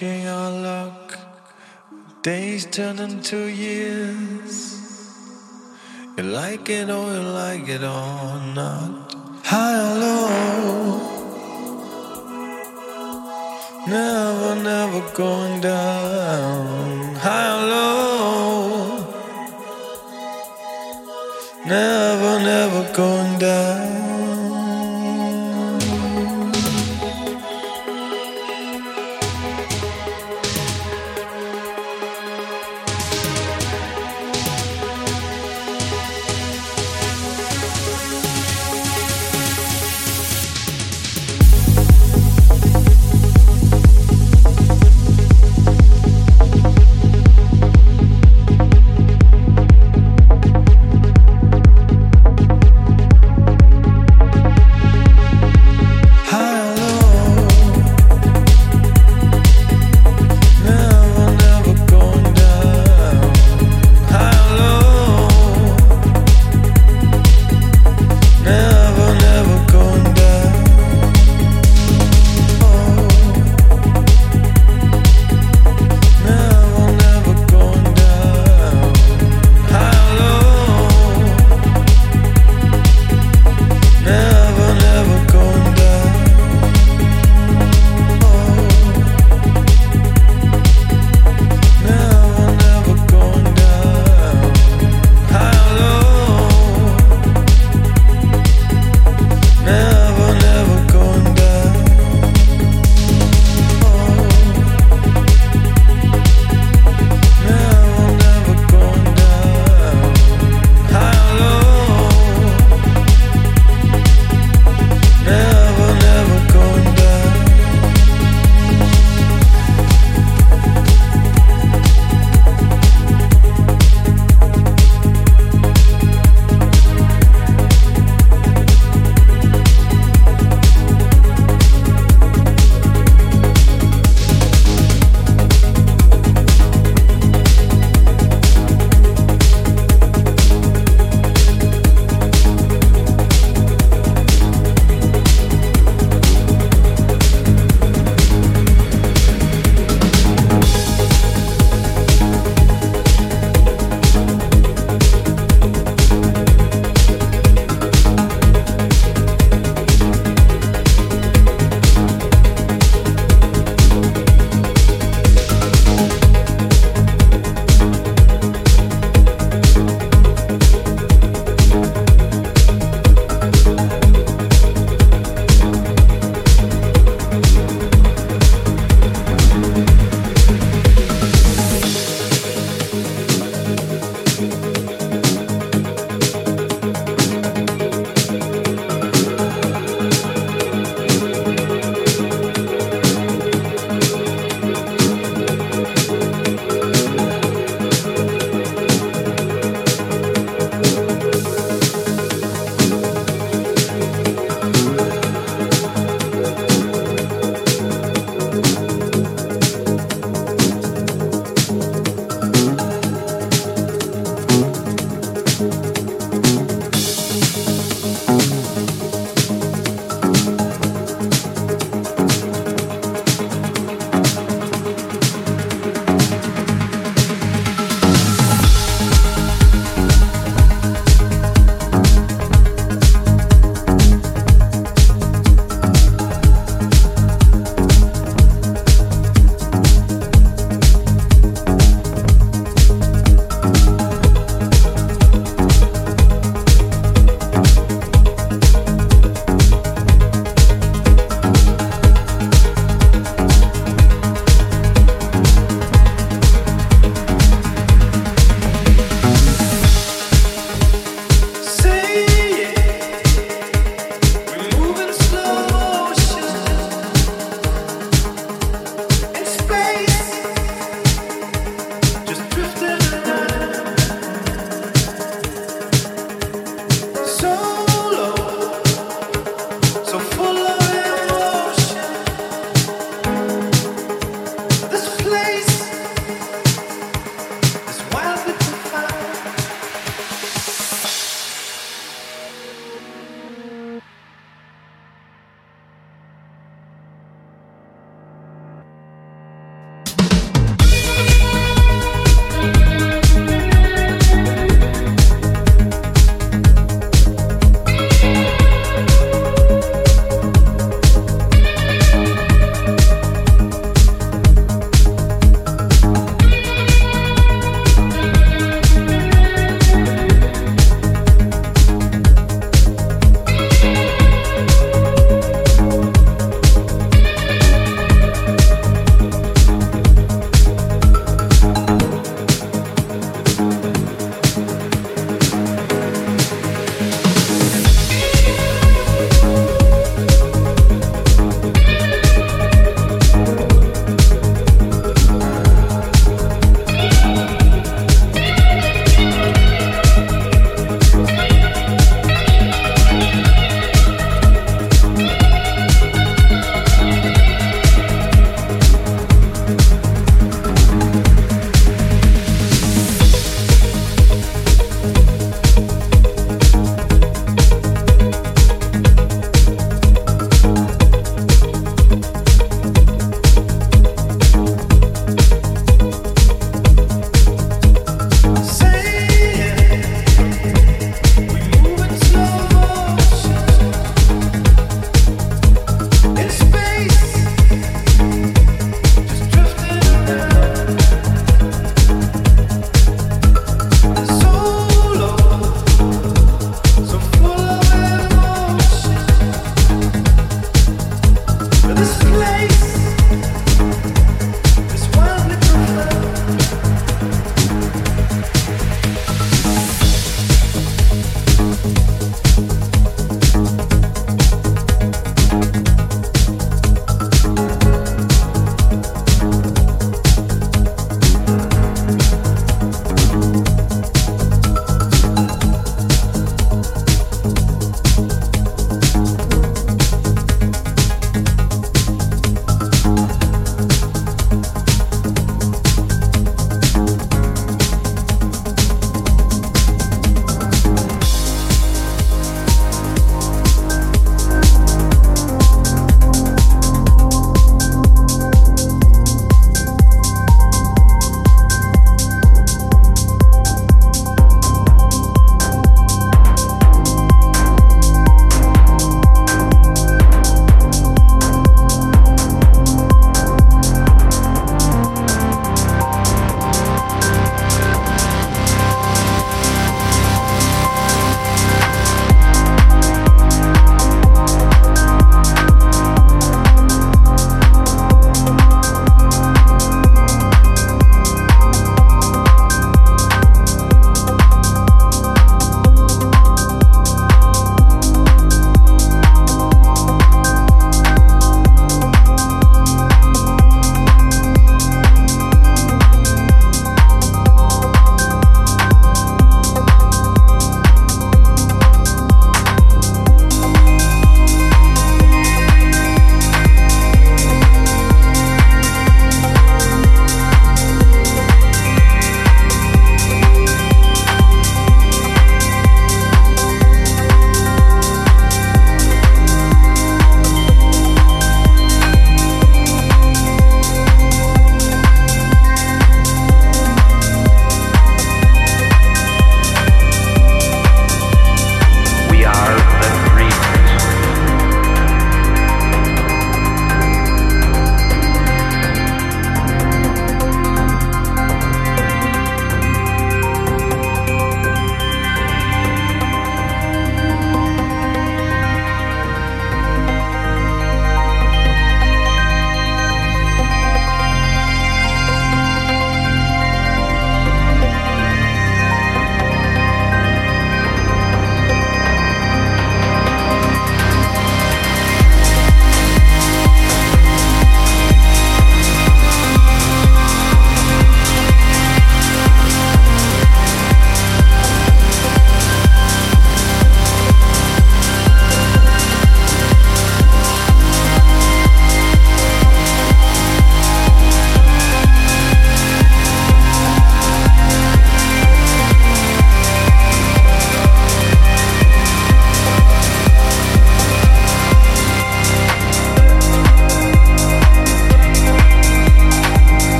pushing our luck. Days turn into years. You like it or you like it or not. High or low, never, never going down. High or low, never, never going down.